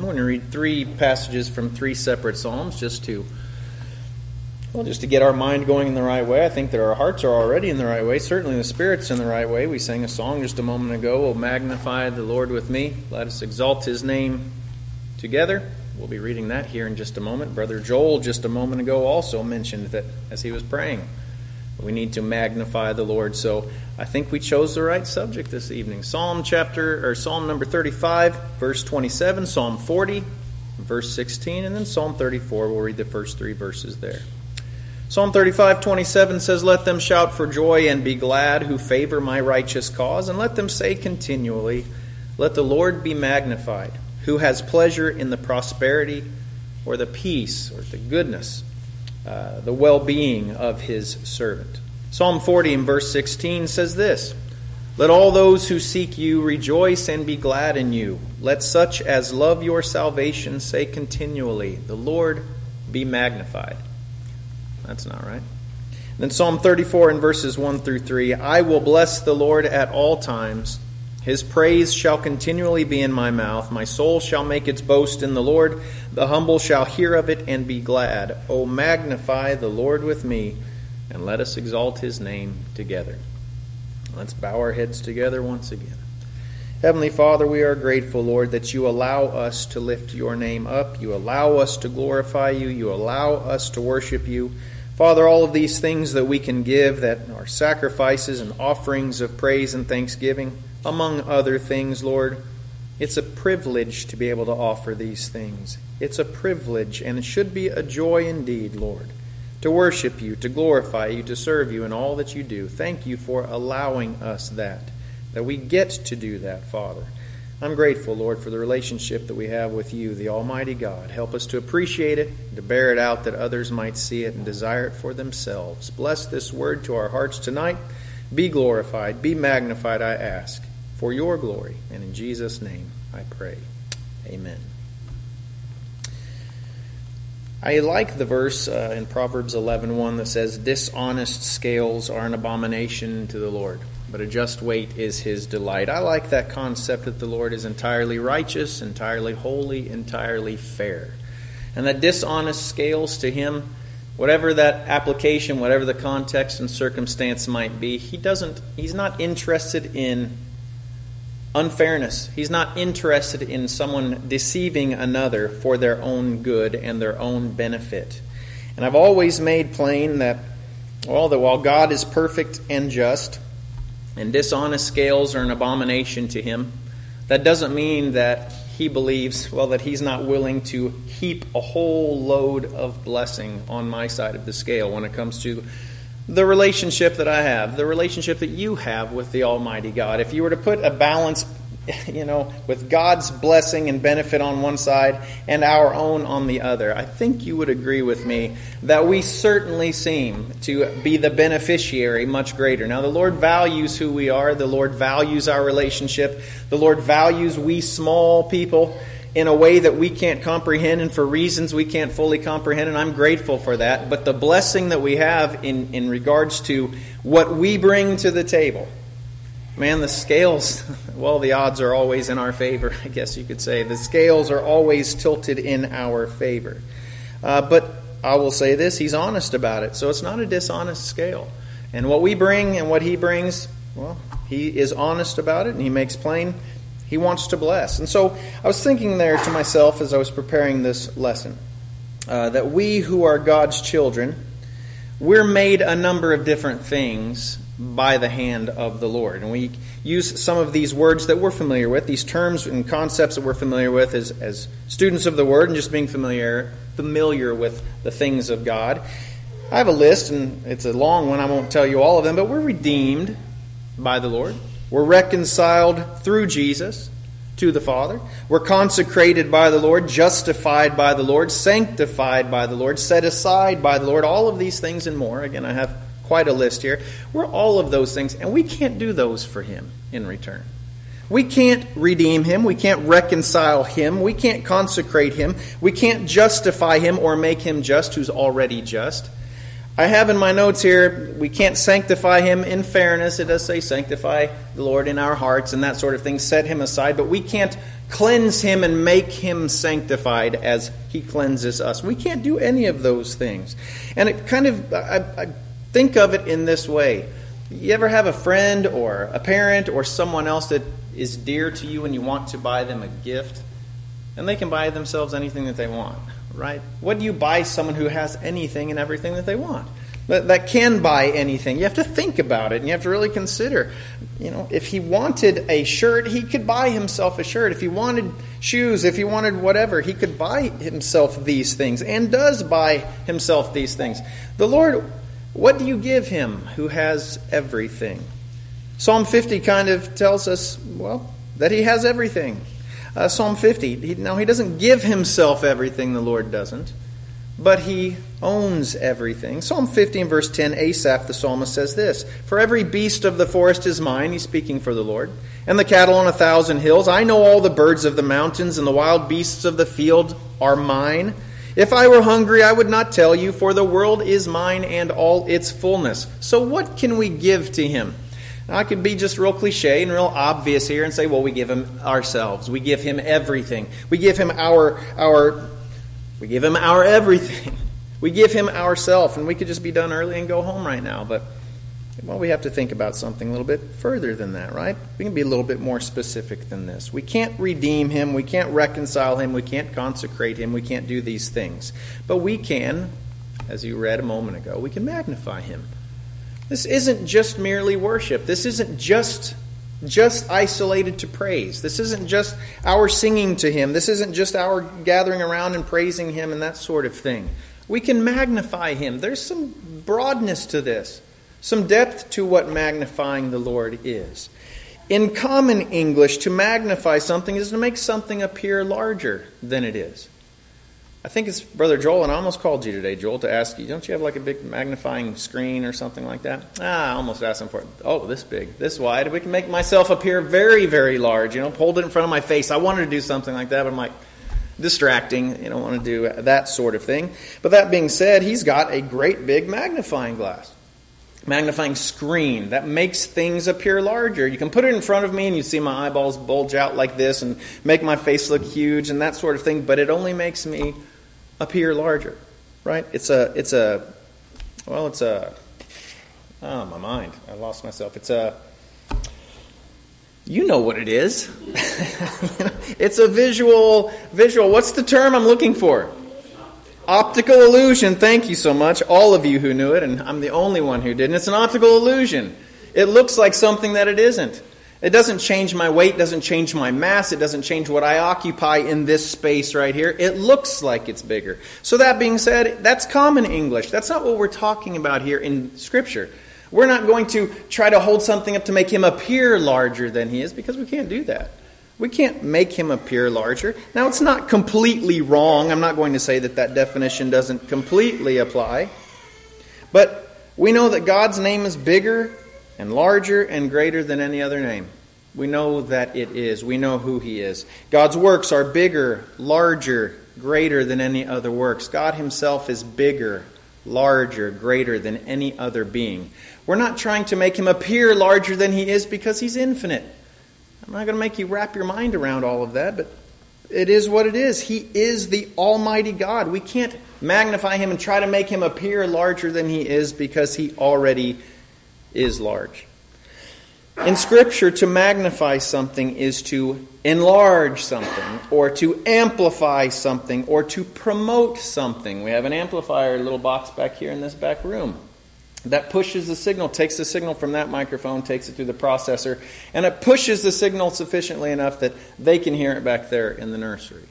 I'm going to read three passages from three separate Psalms just to well, just to get our mind going in the right way. I think that our hearts are already in the right way. Certainly the Spirit's in the right way. We sang a song just a moment ago. We'll magnify the Lord with me. Let us exalt his name together. We'll be reading that here in just a moment. Brother Joel, just a moment ago, also mentioned that as he was praying, we need to magnify the Lord. So I think we chose the right subject this evening. Psalm chapter or Psalm number 35, verse 27, Psalm 40, verse 16, and then Psalm 34. We'll read the first three verses there. Psalm 35, 27 says, Let them shout for joy and be glad who favor my righteous cause, and let them say continually, Let the Lord be magnified, who has pleasure in the prosperity or the peace or the goodness, uh, the well being of his servant. Psalm 40 in verse 16 says this Let all those who seek you rejoice and be glad in you. Let such as love your salvation say continually, The Lord be magnified. That's not right. Then Psalm 34 in verses 1 through 3 I will bless the Lord at all times. His praise shall continually be in my mouth. My soul shall make its boast in the Lord. The humble shall hear of it and be glad. O magnify the Lord with me, and let us exalt his name together. Let's bow our heads together once again. Heavenly Father, we are grateful, Lord, that you allow us to lift your name up. You allow us to glorify you. You allow us to worship you. Father, all of these things that we can give that are sacrifices and offerings of praise and thanksgiving, among other things, Lord, it's a privilege to be able to offer these things. It's a privilege, and it should be a joy indeed, Lord, to worship you, to glorify you, to serve you in all that you do. Thank you for allowing us that, that we get to do that, Father. I'm grateful, Lord, for the relationship that we have with you, the Almighty God. Help us to appreciate it, to bear it out that others might see it and desire it for themselves. Bless this word to our hearts tonight. Be glorified, be magnified, I ask, for your glory. And in Jesus' name I pray. Amen. I like the verse uh, in Proverbs 11:1 that says, "Dishonest scales are an abomination to the Lord." but a just weight is his delight. I like that concept that the Lord is entirely righteous, entirely holy, entirely fair. And that dishonest scales to him, whatever that application, whatever the context and circumstance might be, he doesn't he's not interested in unfairness. He's not interested in someone deceiving another for their own good and their own benefit. And I've always made plain that well, that while God is perfect and just, and dishonest scales are an abomination to him. That doesn't mean that he believes, well, that he's not willing to heap a whole load of blessing on my side of the scale when it comes to the relationship that I have, the relationship that you have with the Almighty God. If you were to put a balance you know, with God's blessing and benefit on one side and our own on the other. I think you would agree with me that we certainly seem to be the beneficiary much greater. Now, the Lord values who we are, the Lord values our relationship, the Lord values we small people in a way that we can't comprehend and for reasons we can't fully comprehend, and I'm grateful for that. But the blessing that we have in, in regards to what we bring to the table Man, the scales, well, the odds are always in our favor, I guess you could say. The scales are always tilted in our favor. Uh, but I will say this he's honest about it, so it's not a dishonest scale. And what we bring and what he brings, well, he is honest about it and he makes plain he wants to bless. And so I was thinking there to myself as I was preparing this lesson uh, that we who are God's children, we're made a number of different things by the hand of the Lord. And we use some of these words that we're familiar with, these terms and concepts that we're familiar with as, as students of the Word and just being familiar, familiar with the things of God. I have a list, and it's a long one. I won't tell you all of them, but we're redeemed by the Lord. We're reconciled through Jesus to the Father. We're consecrated by the Lord, justified by the Lord, sanctified by the Lord, set aside by the Lord. All of these things and more. Again, I have quite a list here. We're all of those things, and we can't do those for Him in return. We can't redeem Him. We can't reconcile Him. We can't consecrate Him. We can't justify Him or make Him just, who's already just. I have in my notes here, we can't sanctify Him in fairness. It does say sanctify the Lord in our hearts and that sort of thing, set Him aside, but we can't cleanse him and make him sanctified as he cleanses us. We can't do any of those things. And it kind of, I, I think of it in this way. You ever have a friend or a parent or someone else that is dear to you and you want to buy them a gift? And they can buy themselves anything that they want, right? What do you buy someone who has anything and everything that they want? That, can buy anything. You have to think about it and you have to really consider. You know, if he wanted a shirt, he could buy himself a shirt. If he wanted shoes, if he wanted whatever, he could buy himself these things and does buy himself these things. The Lord, what do you give him who has everything? Psalm 50 kind of tells us, well, that he has everything. Uh, Psalm 50, he, now he doesn't give himself everything, the Lord doesn't but he owns everything. Psalm 15, verse 10, Asaph the psalmist says this For every beast of the forest is mine, he's speaking for the Lord, and the cattle on a thousand hills. I know all the birds of the mountains, and the wild beasts of the field are mine. If I were hungry, I would not tell you, for the world is mine and all its fullness. So, what can we give to him? I could be just real cliche and real obvious here and say, well, we give him ourselves. We give him everything. We give him our, our we give him our everything. We give him ourself, and we could just be done early and go home right now. But well, we have to think about something a little bit further than that, right? We can be a little bit more specific than this. We can't redeem him, we can't reconcile him, we can't consecrate him, we can't do these things. But we can, as you read a moment ago, we can magnify him. This isn't just merely worship. This isn't just just isolated to praise. This isn't just our singing to Him. This isn't just our gathering around and praising Him and that sort of thing. We can magnify Him. There's some broadness to this, some depth to what magnifying the Lord is. In common English, to magnify something is to make something appear larger than it is. I think it's Brother Joel, and I almost called you today, Joel, to ask you, don't you have like a big magnifying screen or something like that? Ah, I almost asked him for it. Oh, this big, this wide. We can make myself appear very, very large, you know, hold it in front of my face. I wanted to do something like that, but I'm like, distracting. You don't want to do that sort of thing. But that being said, he's got a great big magnifying glass. Magnifying screen that makes things appear larger. You can put it in front of me and you see my eyeballs bulge out like this and make my face look huge and that sort of thing, but it only makes me appear larger, right? It's a, it's a, well, it's a, oh, my mind. I lost myself. It's a, you know what it is. it's a visual, visual, what's the term I'm looking for? Optical illusion. Thank you so much, all of you who knew it, and I'm the only one who didn't. It's an optical illusion. It looks like something that it isn't. It doesn't change my weight, doesn't change my mass, it doesn't change what I occupy in this space right here. It looks like it's bigger. So, that being said, that's common English. That's not what we're talking about here in Scripture. We're not going to try to hold something up to make him appear larger than he is because we can't do that. We can't make him appear larger. Now, it's not completely wrong. I'm not going to say that that definition doesn't completely apply. But we know that God's name is bigger and larger and greater than any other name. We know that it is. We know who He is. God's works are bigger, larger, greater than any other works. God Himself is bigger, larger, greater than any other being. We're not trying to make Him appear larger than He is because He's infinite. I'm not going to make you wrap your mind around all of that, but it is what it is. He is the Almighty God. We can't magnify Him and try to make Him appear larger than He is because He already is large. In Scripture, to magnify something is to enlarge something, or to amplify something, or to promote something. We have an amplifier, little box back here in this back room, that pushes the signal, takes the signal from that microphone, takes it through the processor, and it pushes the signal sufficiently enough that they can hear it back there in the nursery.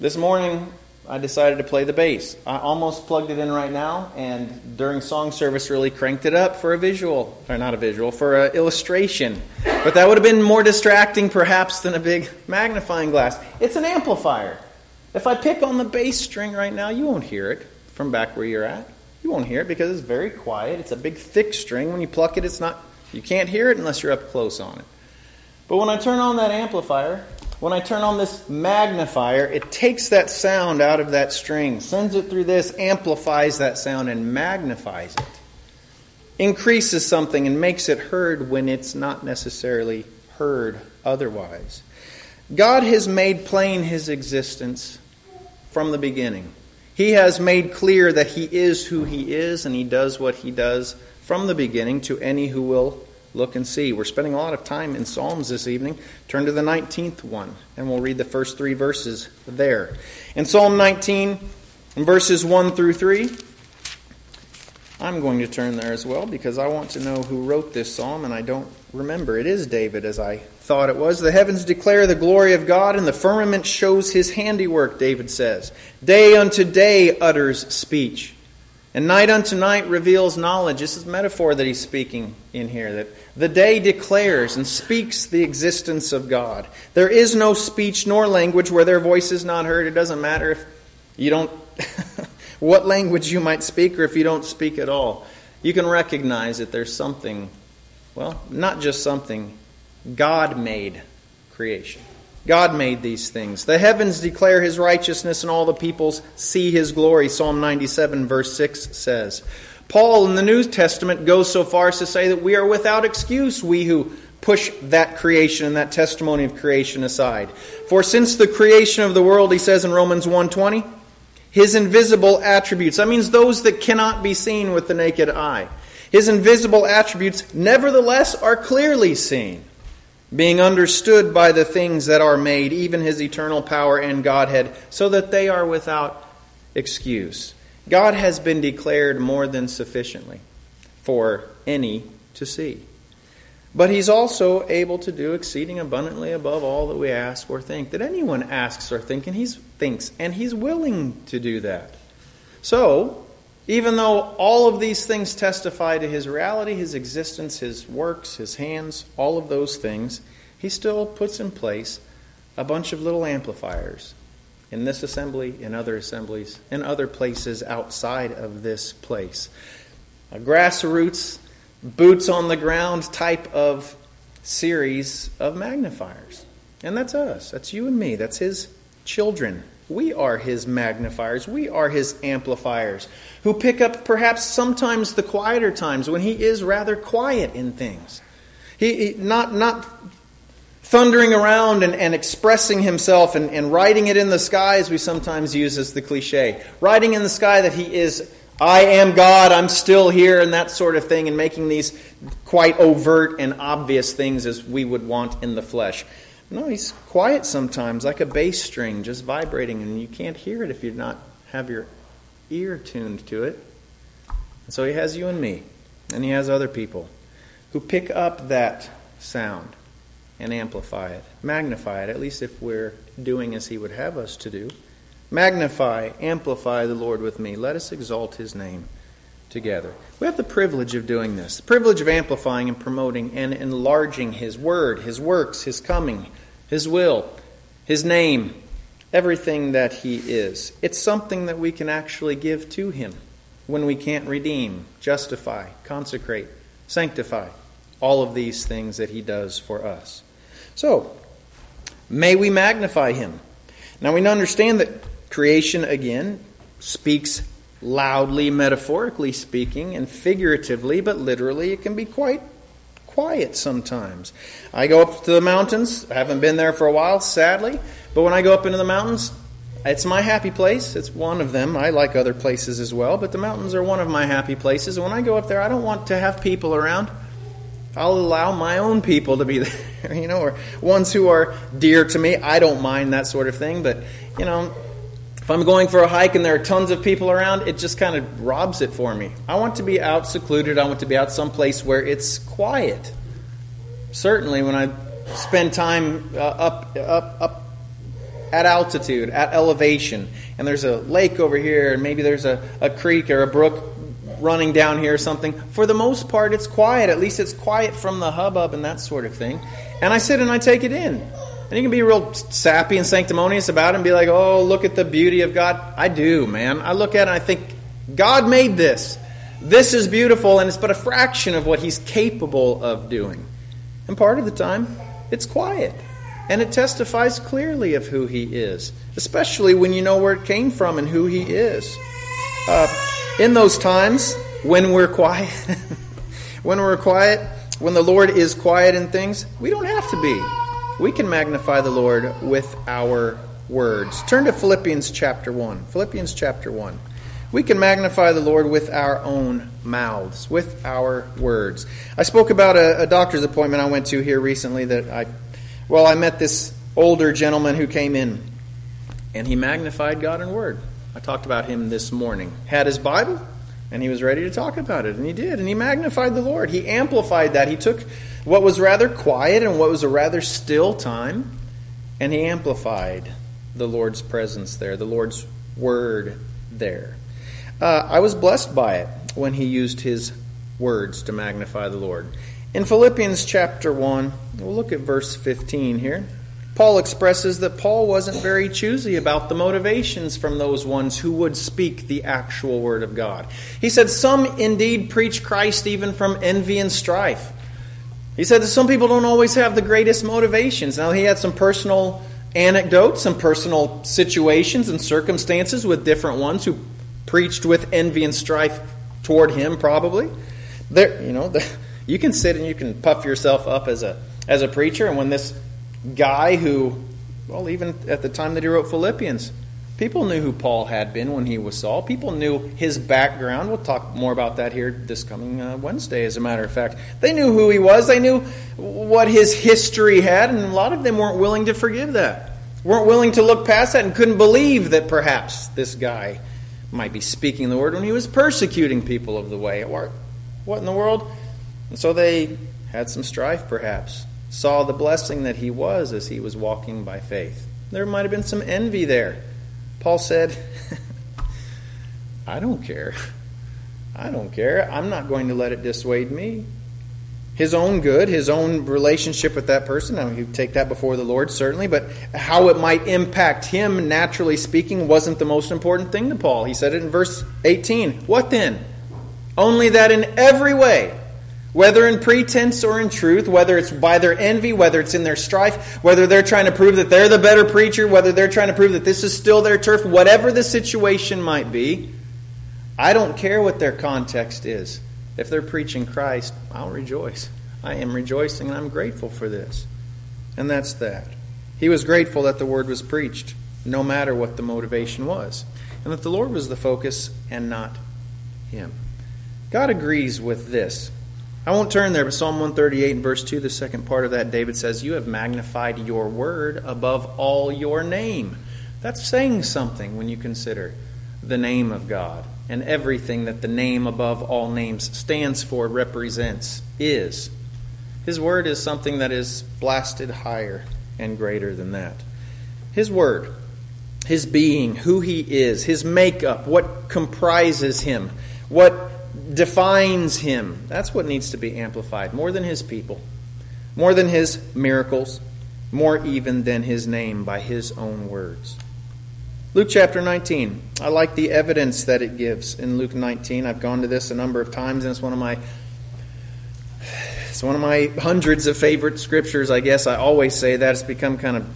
This morning, I decided to play the bass. I almost plugged it in right now, and during song service, really cranked it up for a visual, or not a visual, for an illustration. But that would have been more distracting, perhaps, than a big magnifying glass. It's an amplifier. If I pick on the bass string right now, you won't hear it from back where you're at. You won't hear it because it's very quiet. It's a big, thick string. When you pluck it, it's not. You can't hear it unless you're up close on it. But when I turn on that amplifier, when I turn on this magnifier, it takes that sound out of that string, sends it through this, amplifies that sound, and magnifies it. Increases something and makes it heard when it's not necessarily heard otherwise. God has made plain his existence from the beginning. He has made clear that he is who he is and he does what he does from the beginning to any who will look and see. We're spending a lot of time in Psalms this evening. Turn to the 19th one, and we'll read the first three verses there. In Psalm 19, verses 1 through 3, I'm going to turn there as well because I want to know who wrote this psalm, and I don't remember. It is David, as I thought it was. The heavens declare the glory of God, and the firmament shows his handiwork, David says. Day unto day utters speech. And night unto night reveals knowledge. This is metaphor that he's speaking in here. That the day declares and speaks the existence of God. There is no speech nor language where their voice is not heard. It doesn't matter if you don't, what language you might speak or if you don't speak at all. You can recognize that there's something, well, not just something, God made creation. God made these things. The heavens declare his righteousness, and all the peoples see his glory. Psalm 97, verse 6 says. Paul in the New Testament goes so far as to say that we are without excuse, we who push that creation and that testimony of creation aside. For since the creation of the world, he says in Romans 1:20, his invisible attributes, that means those that cannot be seen with the naked eye. His invisible attributes nevertheless are clearly seen being understood by the things that are made, even his eternal power and Godhead, so that they are without excuse. God has been declared more than sufficiently for any to see. But he's also able to do exceeding abundantly above all that we ask or think. That anyone asks or think, and he thinks, and he's willing to do that. So, even though all of these things testify to his reality, his existence, his works, his hands, all of those things, he still puts in place a bunch of little amplifiers in this assembly, in other assemblies, in other places outside of this place. A grassroots, boots on the ground type of series of magnifiers. And that's us. That's you and me. That's his children. We are his magnifiers. We are his amplifiers who pick up perhaps sometimes the quieter times when he is rather quiet in things. He, he not not thundering around and, and expressing himself and, and writing it in the sky as we sometimes use as the cliche. Writing in the sky that he is I am God, I'm still here, and that sort of thing, and making these quite overt and obvious things as we would want in the flesh. No, he's quiet sometimes, like a bass string just vibrating, and you can't hear it if you not have your ear tuned to it. And so he has you and me, and he has other people who pick up that sound and amplify it, magnify it, at least if we're doing as he would have us to do. Magnify, amplify the Lord with me. Let us exalt his name together. We have the privilege of doing this, the privilege of amplifying and promoting and enlarging his word, his works, his coming, his will, His name, everything that He is. It's something that we can actually give to Him when we can't redeem, justify, consecrate, sanctify, all of these things that He does for us. So, may we magnify Him. Now we understand that creation, again, speaks loudly, metaphorically speaking, and figuratively, but literally it can be quite quiet sometimes. I go up to the mountains. I haven't been there for a while, sadly. But when I go up into the mountains, it's my happy place. It's one of them. I like other places as well, but the mountains are one of my happy places. And when I go up there, I don't want to have people around. I'll allow my own people to be there, you know, or ones who are dear to me. I don't mind that sort of thing, but, you know, if I'm going for a hike and there are tons of people around, it just kind of robs it for me. I want to be out secluded. I want to be out someplace where it's quiet. Certainly, when I spend time uh, up, up, up at altitude, at elevation, and there's a lake over here, and maybe there's a, a creek or a brook running down here or something, for the most part, it's quiet. At least it's quiet from the hubbub and that sort of thing. And I sit and I take it in. And you can be real sappy and sanctimonious about it and be like, oh, look at the beauty of God. I do, man. I look at it and I think, God made this. This is beautiful, and it's but a fraction of what He's capable of doing. And part of the time, it's quiet. And it testifies clearly of who He is, especially when you know where it came from and who He is. Uh, in those times when we're quiet, when we're quiet, when the Lord is quiet in things, we don't have to be. We can magnify the Lord with our words. Turn to Philippians chapter 1. Philippians chapter 1. We can magnify the Lord with our own mouths, with our words. I spoke about a, a doctor's appointment I went to here recently that I, well, I met this older gentleman who came in and he magnified God in word. I talked about him this morning. Had his Bible, and he was ready to talk about it, and he did, and he magnified the Lord. He amplified that. He took what was rather quiet and what was a rather still time, and he amplified the Lord's presence there, the Lord's word there. Uh, I was blessed by it when he used his words to magnify the Lord. In Philippians chapter 1, we'll look at verse 15 here. Paul expresses that Paul wasn't very choosy about the motivations from those ones who would speak the actual word of God. He said, Some indeed preach Christ even from envy and strife. He said that some people don't always have the greatest motivations. Now, he had some personal anecdotes, some personal situations and circumstances with different ones who preached with envy and strife toward him, probably. There, you know, the, you can sit and you can puff yourself up as a as a preacher, and when this guy who, well, even at the time that he wrote Philippians, people knew who Paul had been when he was Saul. People knew his background. We'll talk more about that here this coming uh, Wednesday, as a matter of fact. They knew who he was, they knew what his history had, and a lot of them weren't willing to forgive that. Weren't willing to look past that and couldn't believe that perhaps this guy might be speaking the word when he was persecuting people of the way. What in the world? And so they had some strife, perhaps saw the blessing that he was as he was walking by faith. There might have been some envy there. Paul said, I don't care. I don't care. I'm not going to let it dissuade me. His own good, his own relationship with that person, I mean, you take that before the Lord, certainly, but how it might impact him, naturally speaking, wasn't the most important thing to Paul. He said it in verse 18. What then? Only that in every way, whether in pretense or in truth, whether it's by their envy, whether it's in their strife, whether they're trying to prove that they're the better preacher, whether they're trying to prove that this is still their turf, whatever the situation might be, I don't care what their context is. If they're preaching Christ, I'll rejoice. I am rejoicing and I'm grateful for this. And that's that. He was grateful that the word was preached, no matter what the motivation was, and that the Lord was the focus and not him. God agrees with this. I won't turn there, but Psalm 138 and verse 2, the second part of that, David says, You have magnified your word above all your name. That's saying something when you consider the name of God and everything that the name above all names stands for, represents, is. His word is something that is blasted higher and greater than that. His word, his being, who he is, his makeup, what comprises him, what defines him. That's what needs to be amplified more than his people, more than his miracles, more even than his name by his own words. Luke chapter 19. I like the evidence that it gives in Luke 19. I've gone to this a number of times, and it's one of my it's one of my hundreds of favorite scriptures. I guess I always say that. It's become kind of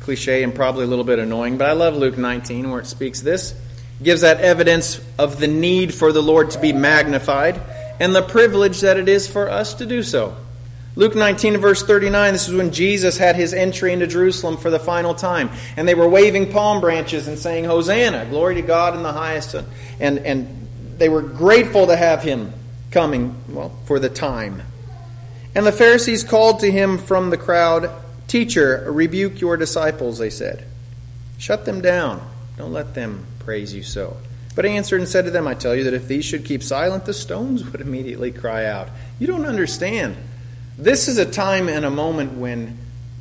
cliche and probably a little bit annoying, but I love Luke 19 where it speaks this gives that evidence of the need for the Lord to be magnified and the privilege that it is for us to do so. Luke 19, verse 39, this is when Jesus had his entry into Jerusalem for the final time. And they were waving palm branches and saying, Hosanna, glory to God in the highest. And, and they were grateful to have him coming, well, for the time. And the Pharisees called to him from the crowd, Teacher, rebuke your disciples, they said. Shut them down. Don't let them praise you so. But he answered and said to them, I tell you that if these should keep silent, the stones would immediately cry out. You don't understand. This is a time and a moment when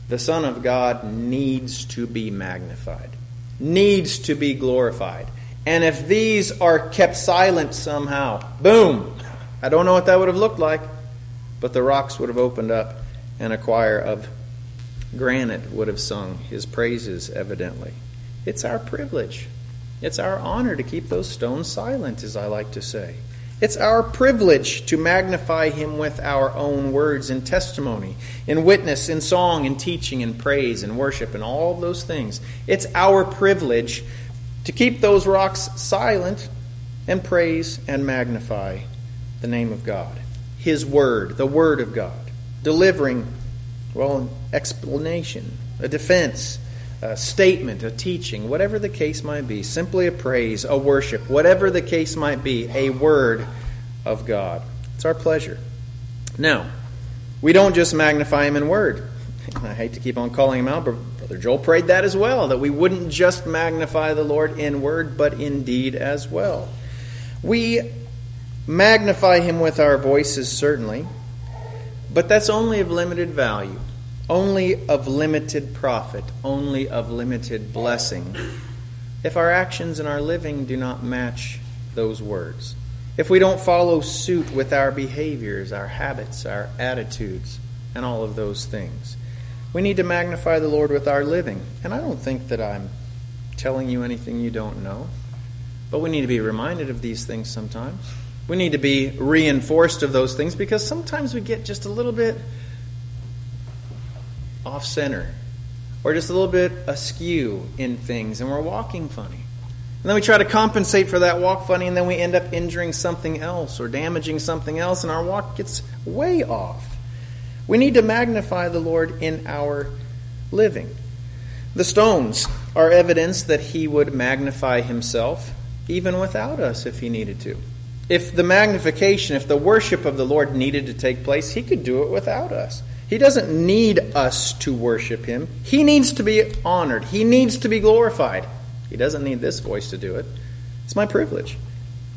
the Son of God needs to be magnified, needs to be glorified. And if these are kept silent somehow, boom! I don't know what that would have looked like, but the rocks would have opened up and a choir of granite would have sung his praises, evidently. It's our privilege it's our honor to keep those stones silent, as I like to say. It's our privilege to magnify him with our own words and testimony, in witness, in song, in teaching, in praise, in worship, and all those things. It's our privilege to keep those rocks silent and praise and magnify the name of God, his word, the word of God, delivering, well, an explanation, a defense, a statement, a teaching, whatever the case might be, simply a praise, a worship, whatever the case might be, a word of God. It's our pleasure. Now, we don't just magnify him in word. I hate to keep on calling him out, but Brother Joel prayed that as well, that we wouldn't just magnify the Lord in word, but in deed as well. We magnify him with our voices, certainly, but that's only of limited value, only of limited profit, only of limited blessing, if our actions and our living do not match those words. If we don't follow suit with our behaviors, our habits, our attitudes, and all of those things. We need to magnify the Lord with our living. And I don't think that I'm telling you anything you don't know. But we need to be reminded of these things sometimes. We need to be reinforced of those things because sometimes we get just a little bit off center or just a little bit askew in things and we're walking funny. And then we try to compensate for that walk funny and then we end up injuring something else or damaging something else and our walk gets way off. We need to magnify the Lord in our living. The stones are evidence that he would magnify himself even without us if he needed to. If the magnification, if the worship of the Lord needed to take place, he could do it without us. He doesn't need us to worship him. He needs to be honored. He needs to be glorified. He doesn't need this voice to do it. It's my privilege.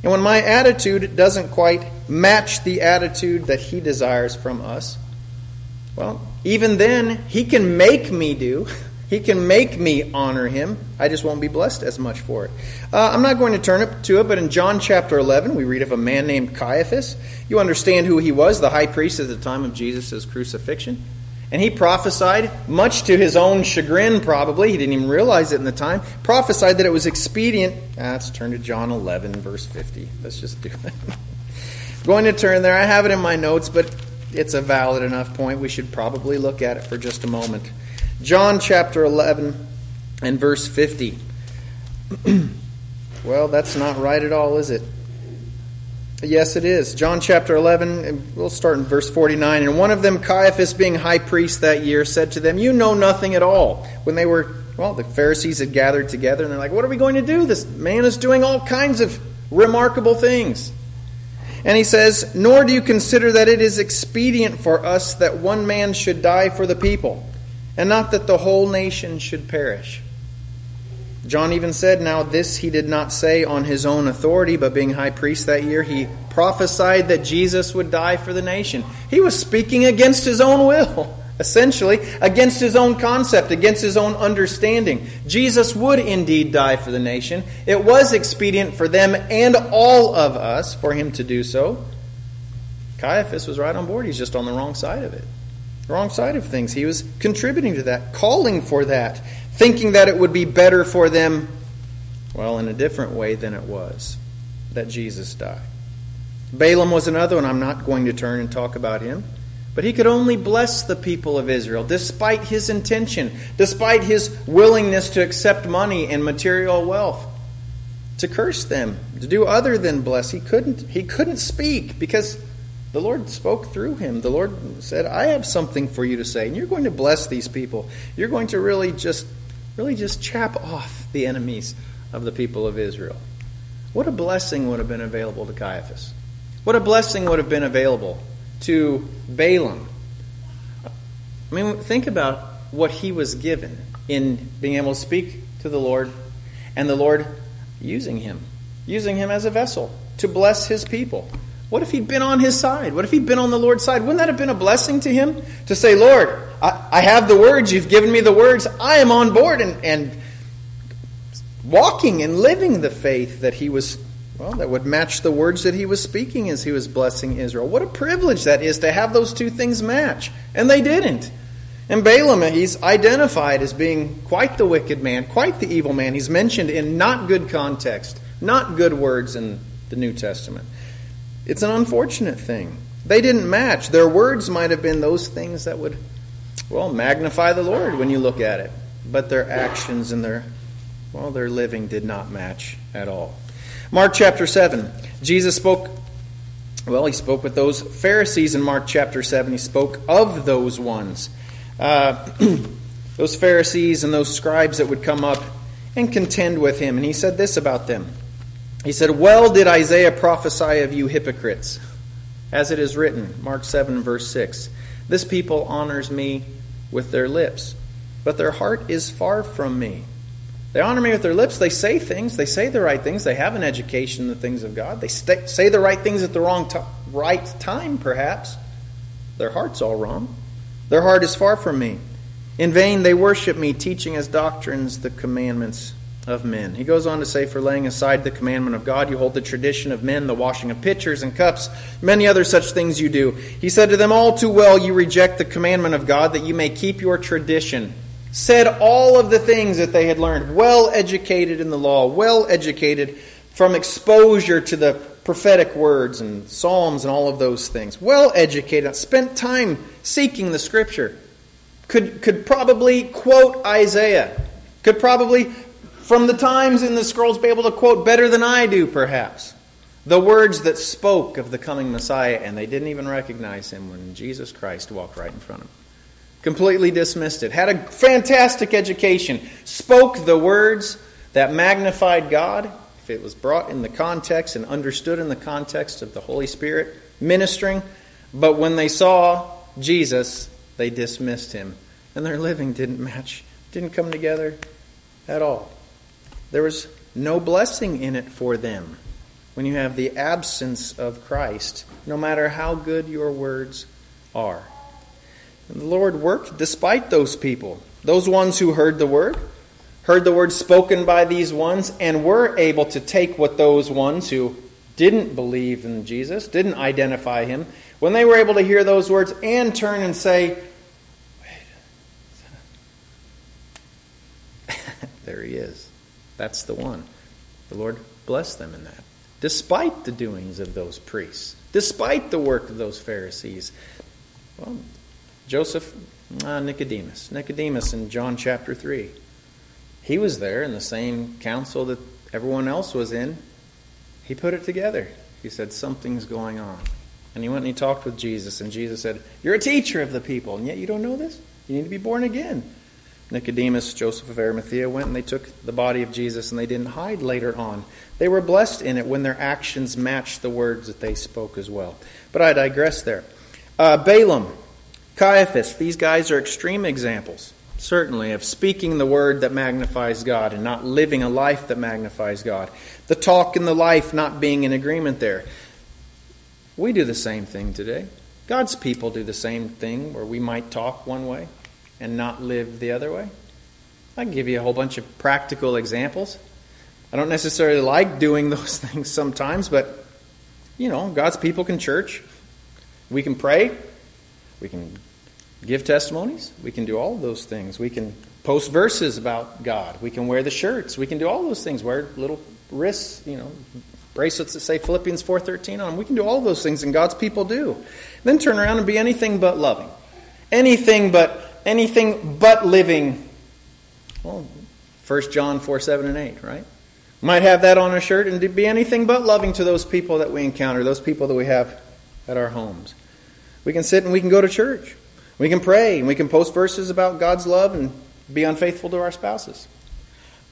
And when my attitude doesn't quite match the attitude that he desires from us, well, even then, he can make me do He can make me honor him. I just won't be blessed as much for it. Uh, I'm not going to turn it to it, but in John chapter 11, we read of a man named Caiaphas. You understand who he was, the high priest at the time of Jesus' crucifixion. And he prophesied, much to his own chagrin, probably, he didn't even realize it in the time, prophesied that it was expedient. Ah, let's turn to John 11, verse 50. Let's just do it. going to turn there. I have it in my notes, but it's a valid enough point. We should probably look at it for just a moment. John chapter 11 and verse 50. well, that's not right at all, is it? Yes, it is. John chapter 11, we'll start in verse 49. And one of them, Caiaphas, being high priest that year, said to them, You know nothing at all. When they were, well, the Pharisees had gathered together, and they're like, What are we going to do? This man is doing all kinds of remarkable things. And he says, Nor do you consider that it is expedient for us that one man should die for the people and not that the whole nation should perish. John even said, Now this he did not say on his own authority, but being high priest that year, he prophesied that Jesus would die for the nation. He was speaking against his own will, essentially, against his own concept, against his own understanding. Jesus would indeed die for the nation. It was expedient for them and all of us for him to do so. Caiaphas was right on board. He's just on the wrong side of it wrong side of things. He was contributing to that, calling for that, thinking that it would be better for them, well, in a different way than it was, that Jesus died. Balaam was another one. I'm not going to turn and talk about him. But he could only bless the people of Israel despite his intention, despite his willingness to accept money and material wealth. To curse them, to do other than bless. He couldn't he couldn't speak because the Lord spoke through him. The Lord said, I have something for you to say, and you're going to bless these people. You're going to really just really just chap off the enemies of the people of Israel. What a blessing would have been available to Caiaphas. What a blessing would have been available to Balaam. I mean, think about what he was given in being able to speak to the Lord and the Lord using him, using him as a vessel to bless his people. What if he'd been on his side? What if he'd been on the Lord's side? Wouldn't that have been a blessing to him? To say, Lord, I, I have the words, you've given me the words, I am on board and, and walking and living the faith that he was, well, that would match the words that he was speaking as he was blessing Israel. What a privilege that is to have those two things match. And they didn't. And Balaam, he's identified as being quite the wicked man, quite the evil man. He's mentioned in not good context, not good words in the New Testament. It's an unfortunate thing. They didn't match. Their words might have been those things that would, well, magnify the Lord when you look at it. But their actions and their, well, their living did not match at all. Mark chapter 7. Jesus spoke, well, he spoke with those Pharisees in Mark chapter 7. He spoke of those ones uh, those Pharisees and those scribes that would come up and contend with him. And he said this about them. He said, Well did Isaiah prophesy of you hypocrites, as it is written, Mark 7, verse 6. This people honors me with their lips, but their heart is far from me. They honor me with their lips. They say things. They say the right things. They have an education in the things of God. They say the right things at the wrong t- right time, perhaps. Their heart's all wrong. Their heart is far from me. In vain they worship me, teaching as doctrines the commandments of men. He goes on to say, For laying aside the commandment of God, you hold the tradition of men, the washing of pitchers and cups, many other such things you do. He said to them, All too well you reject the commandment of God that you may keep your tradition. Said all of the things that they had learned, well educated in the law, well educated from exposure to the prophetic words and psalms and all of those things. Well educated, spent time seeking the scripture. Could, could probably quote Isaiah. Could probably, from the times in the scrolls, be able to quote better than I do, perhaps. The words that spoke of the coming Messiah, and they didn't even recognize him when Jesus Christ walked right in front of them. Completely dismissed it. Had a fantastic education. Spoke the words that magnified God, if it was brought in the context and understood in the context of the Holy Spirit ministering. But when they saw Jesus, they dismissed him. And their living didn't match, didn't come together at all. There was no blessing in it for them when you have the absence of Christ, no matter how good your words are. And the Lord worked despite those people, those ones who heard the word, heard the word spoken by these ones, and were able to take what those ones who didn't believe in Jesus, didn't identify him, when they were able to hear those words and turn and say, wait, there he is. That's the one. The Lord blessed them in that. Despite the doings of those priests, despite the work of those Pharisees. Well, Joseph, uh, Nicodemus. Nicodemus in John chapter 3. He was there in the same council that everyone else was in. He put it together. He said, Something's going on. And he went and he talked with Jesus, and Jesus said, You're a teacher of the people, and yet you don't know this? You need to be born again. Nicodemus, Joseph of Arimathea went and they took the body of Jesus and they didn't hide later on. They were blessed in it when their actions matched the words that they spoke as well. But I digress there. Uh, Balaam, Caiaphas, these guys are extreme examples, certainly, of speaking the word that magnifies God and not living a life that magnifies God. The talk and the life not being in agreement there. We do the same thing today. God's people do the same thing where we might talk one way and not live the other way. I can give you a whole bunch of practical examples. I don't necessarily like doing those things sometimes, but you know, God's people can church. We can pray. We can give testimonies. We can do all those things. We can post verses about God. We can wear the shirts. We can do all those things. Wear little wrists, you know, bracelets that say Philippians 4:13 on them. We can do all those things and God's people do. Then turn around and be anything but loving. Anything but anything but living. Well, 1 John 4, 7, and 8, right? Might have that on a shirt and be anything but loving to those people that we encounter, those people that we have at our homes. We can sit and we can go to church. We can pray and we can post verses about God's love and be unfaithful to our spouses.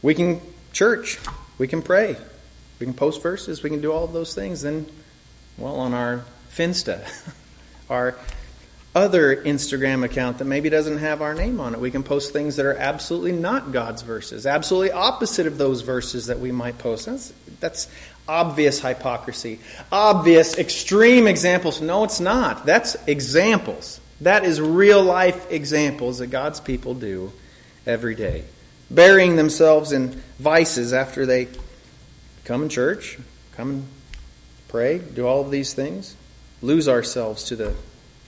We can church. We can pray. We can post verses, we can do all of those things. Then, well, on our Finsta, our other Instagram account that maybe doesn't have our name on it, we can post things that are absolutely not God's verses, absolutely opposite of those verses that we might post. That's, that's obvious hypocrisy, obvious extreme examples. No, it's not. That's examples. That is real life examples that God's people do every day, burying themselves in vices after they come in church, come and pray, do all of these things, lose ourselves to the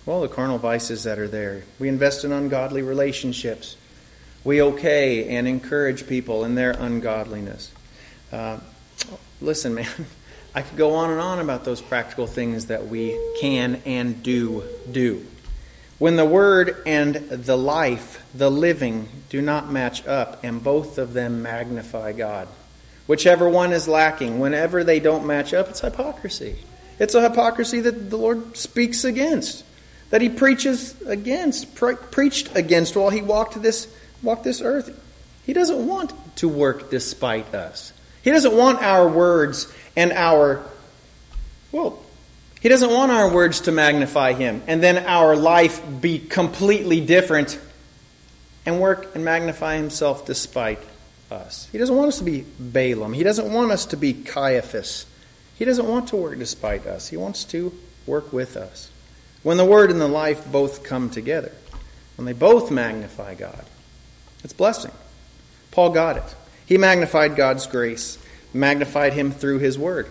well, the carnal vices that are there. We invest in ungodly relationships. We okay and encourage people in their ungodliness. Uh, listen, man, I could go on and on about those practical things that we can and do do. When the word and the life, the living, do not match up, and both of them magnify God. Whichever one is lacking, whenever they don't match up, it's hypocrisy. It's a hypocrisy that the Lord speaks against. That he preaches against, pre- preached against while he walked this, walked this earth. He doesn't want to work despite us. He doesn't want our words and our, well, he doesn't want our words to magnify him and then our life be completely different and work and magnify himself despite us. He doesn't want us to be Balaam. He doesn't want us to be Caiaphas. He doesn't want to work despite us. He wants to work with us. When the word and the life both come together, when they both magnify God, it's blessing. Paul got it. He magnified God's grace, magnified him through his word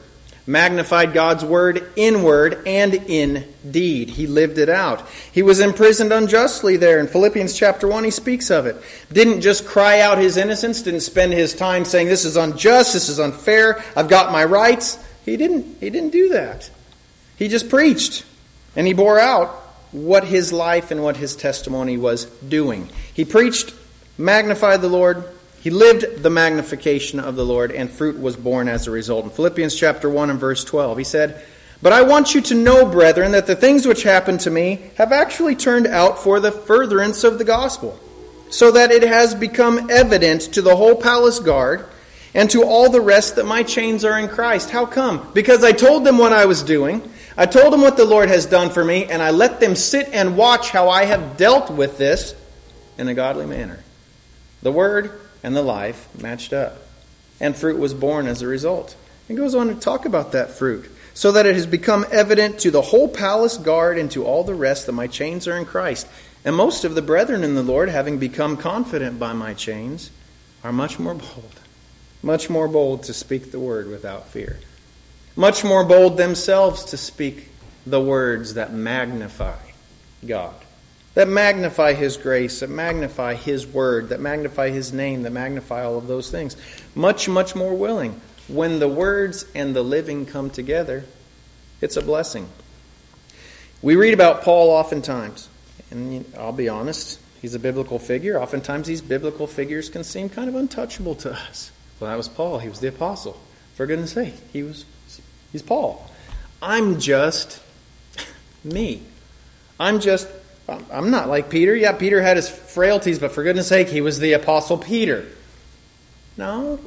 magnified God's word in word and in deed. He lived it out. He was imprisoned unjustly there. In Philippians chapter 1, he speaks of it. Didn't just cry out his innocence, didn't spend his time saying, This is unjust, this is unfair, I've got my rights. He didn't, he didn't do that. He just preached, and he bore out what his life and what his testimony was doing. He preached, magnified the Lord, he lived the magnification of the Lord, and fruit was borne as a result. In Philippians chapter 1 and verse 12, he said, But I want you to know, brethren, that the things which happened to me have actually turned out for the furtherance of the gospel, so that it has become evident to the whole palace guard and to all the rest that my chains are in Christ. How come? Because I told them what I was doing. I told them what the Lord has done for me, and I let them sit and watch how I have dealt with this in a godly manner. The word and the life matched up. And fruit was borne as a result. He goes on to talk about that fruit. So that it has become evident to the whole palace guard and to all the rest that my chains are in Christ. And most of the brethren in the Lord, having become confident by my chains, are much more bold. Much more bold to speak the word without fear. Much more bold themselves to speak the words that magnify God that magnify His grace, that magnify His word, that magnify His name, that magnify all of those things. Much, much more willing. When the words and the living come together, it's a blessing. We read about Paul oftentimes, and I'll be honest, he's a biblical figure. Oftentimes, these biblical figures can seem kind of untouchable to us. Well, that was Paul. He was the apostle. For goodness sake, he was he's Paul. I'm just me. I'm just I'm not like Peter. Yeah, Peter had his frailties, but for goodness sake, he was the Apostle Peter. No,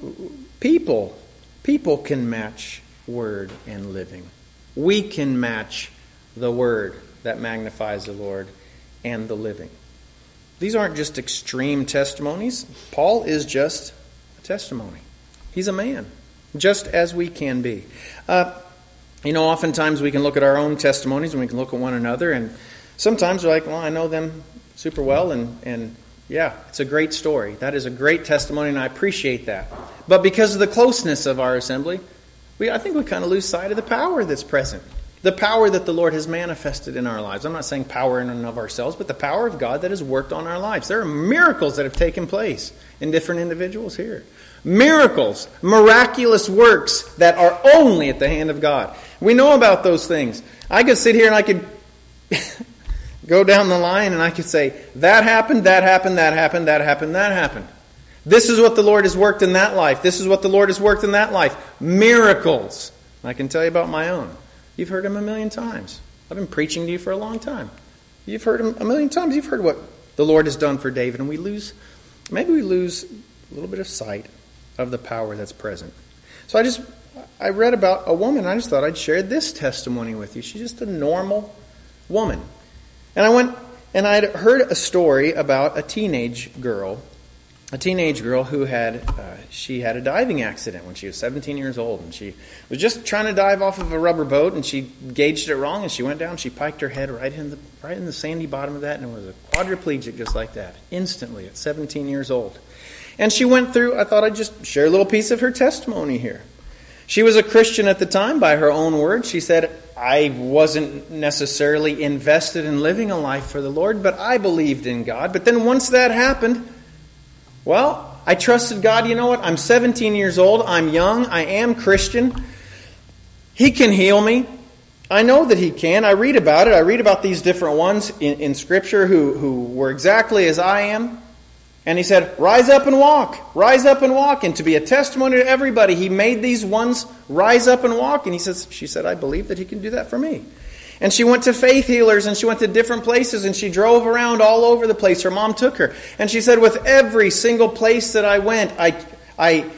people. People can match word and living. We can match the word that magnifies the Lord and the living. These aren't just extreme testimonies. Paul is just a testimony. He's a man, just as we can be. Uh, you know, oftentimes we can look at our own testimonies and we can look at one another and sometimes we're like, well, I know them super well, and, and yeah, it's a great story. That is a great testimony, and I appreciate that. But because of the closeness of our assembly, we, I think we kind of lose sight of the power that's present. The power that the Lord has manifested in our lives. I'm not saying power in and of ourselves, but the power of God that has worked on our lives. There are miracles that have taken place in different individuals here. Miracles, miraculous works that are only at the hand of God. We know about those things. I could sit here and I could go down the line and I could say, that happened, that happened, that happened, that happened, that happened. This is what the Lord has worked in that life. This is what the Lord has worked in that life. Miracles. I can tell you about my own. You've heard them a million times. I've been preaching to you for a long time. You've heard them a million times. You've heard what the Lord has done for David, and we lose, maybe we lose a little bit of sight of the power that's present. So I just, I read about a woman. I just thought I'd share this testimony with you. She's just a normal woman. And I went and I had heard a story about a teenage girl, a teenage girl who had uh, she had a diving accident when she was 17 years old, and she was just trying to dive off of a rubber boat, and she gauged it wrong, and she went down. She piked her head right in the right in the sandy bottom of that, and was a quadriplegic just like that, instantly at 17 years old. And she went through. I thought I'd just share a little piece of her testimony here. She was a Christian at the time, by her own words. She said, I wasn't necessarily invested in living a life for the Lord, but I believed in God. But then once that happened, well, I trusted God. You know what? I'm 17 years old. I'm young. I am Christian. He can heal me. I know that He can. I read about it. I read about these different ones in, in Scripture who, who were exactly as I am. And he said, Rise up and walk. Rise up and walk. And to be a testimony to everybody, he made these ones rise up and walk. And he says, She said, I believe that he can do that for me. And she went to faith healers and she went to different places and she drove around all over the place. Her mom took her. And she said, with every single place that I went, I, I,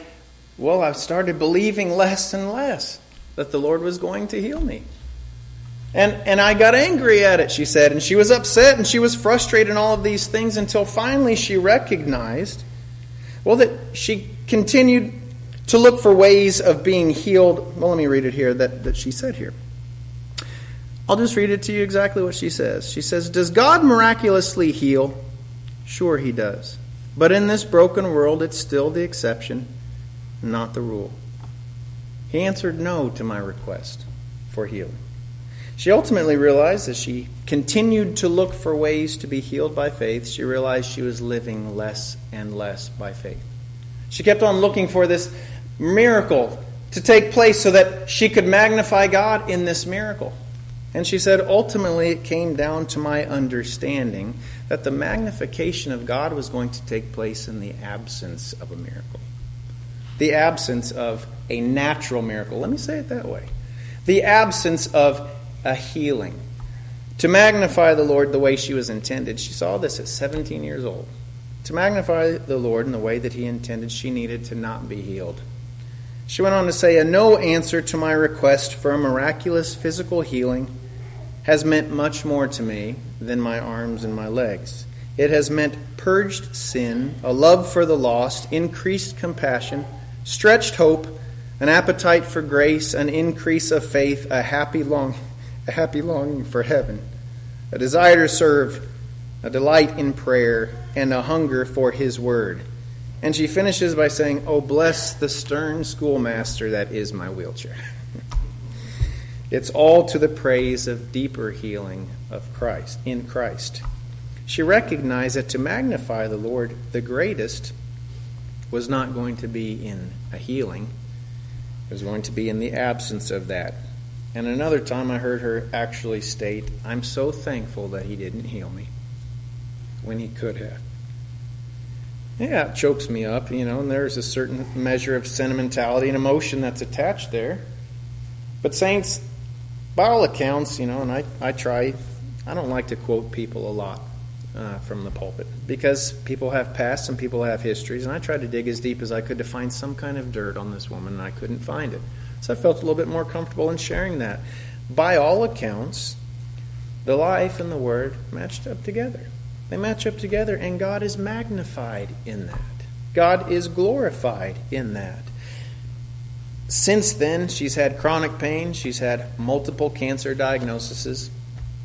well, I started believing less and less that the Lord was going to heal me. And, and I got angry at it, she said. And she was upset and she was frustrated in all of these things until finally she recognized, well, that she continued to look for ways of being healed. Well, let me read it here that, that she said here. I'll just read it to you exactly what she says. She says, Does God miraculously heal? Sure, He does. But in this broken world, it's still the exception, not the rule. He answered no to my request for healing. She ultimately realized as she continued to look for ways to be healed by faith, she realized she was living less and less by faith. She kept on looking for this miracle to take place so that she could magnify God in this miracle. And she said, ultimately, it came down to my understanding that the magnification of God was going to take place in the absence of a miracle. The absence of a natural miracle. Let me say it that way. The absence of a healing. To magnify the Lord the way she was intended, she saw this at 17 years old. To magnify the Lord in the way that He intended, she needed to not be healed. She went on to say, A no answer to my request for a miraculous physical healing has meant much more to me than my arms and my legs. It has meant purged sin, a love for the lost, increased compassion, stretched hope, an appetite for grace, an increase of faith, a happy long, a happy longing for heaven, a desire to serve, a delight in prayer, and a hunger for his word. And she finishes by saying, Oh, bless the stern schoolmaster that is my wheelchair. it's all to the praise of deeper healing of Christ, in Christ. She recognized that to magnify the Lord the greatest was not going to be in a healing, it was going to be in the absence of that. And another time I heard her actually state, I'm so thankful that he didn't heal me when he could have yeah, it chokes me up, you know, and there's a certain measure of sentimentality and emotion that's attached there. But, saints, by all accounts, you know, and I, I try, I don't like to quote people a lot uh, from the pulpit because people have pasts and people have histories, and I tried to dig as deep as I could to find some kind of dirt on this woman, and I couldn't find it. So I felt a little bit more comfortable in sharing that. By all accounts, the life and the word matched up together. They match up together, and God is magnified in that. God is glorified in that. Since then, she's had chronic pain, she's had multiple cancer diagnoses,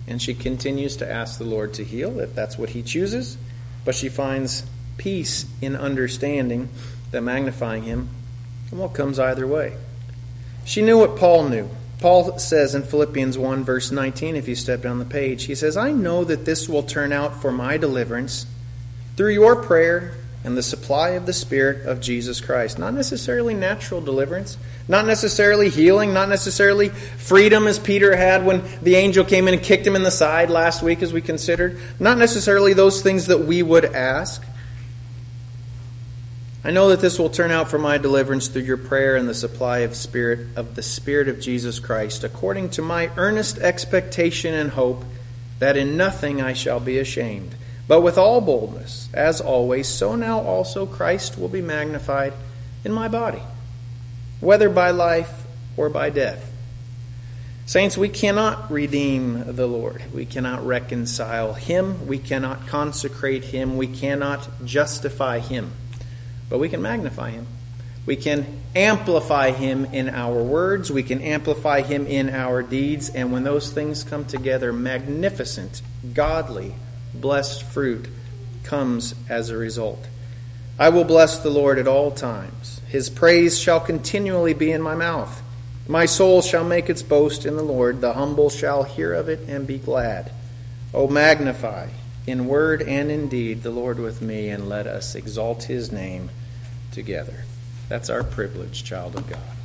and she continues to ask the Lord to heal if that's what He chooses. But she finds peace in understanding that magnifying Him and what comes either way. She knew what Paul knew. Paul says in Philippians 1, verse 19, if you step down the page, he says, I know that this will turn out for my deliverance through your prayer and the supply of the Spirit of Jesus Christ. Not necessarily natural deliverance, not necessarily healing, not necessarily freedom as Peter had when the angel came in and kicked him in the side last week, as we considered. Not necessarily those things that we would ask. I know that this will turn out for my deliverance through your prayer and the supply of spirit of the spirit of Jesus Christ according to my earnest expectation and hope that in nothing I shall be ashamed but with all boldness as always so now also Christ will be magnified in my body whether by life or by death. Saints we cannot redeem the Lord. We cannot reconcile him. We cannot consecrate him. We cannot justify him but we can magnify him. We can amplify him in our words, we can amplify him in our deeds, and when those things come together, magnificent, godly, blessed fruit comes as a result. I will bless the Lord at all times. His praise shall continually be in my mouth. My soul shall make its boast in the Lord. The humble shall hear of it and be glad. O magnify in word and in deed the Lord with me, and let us exalt his name together. That's our privilege, child of God.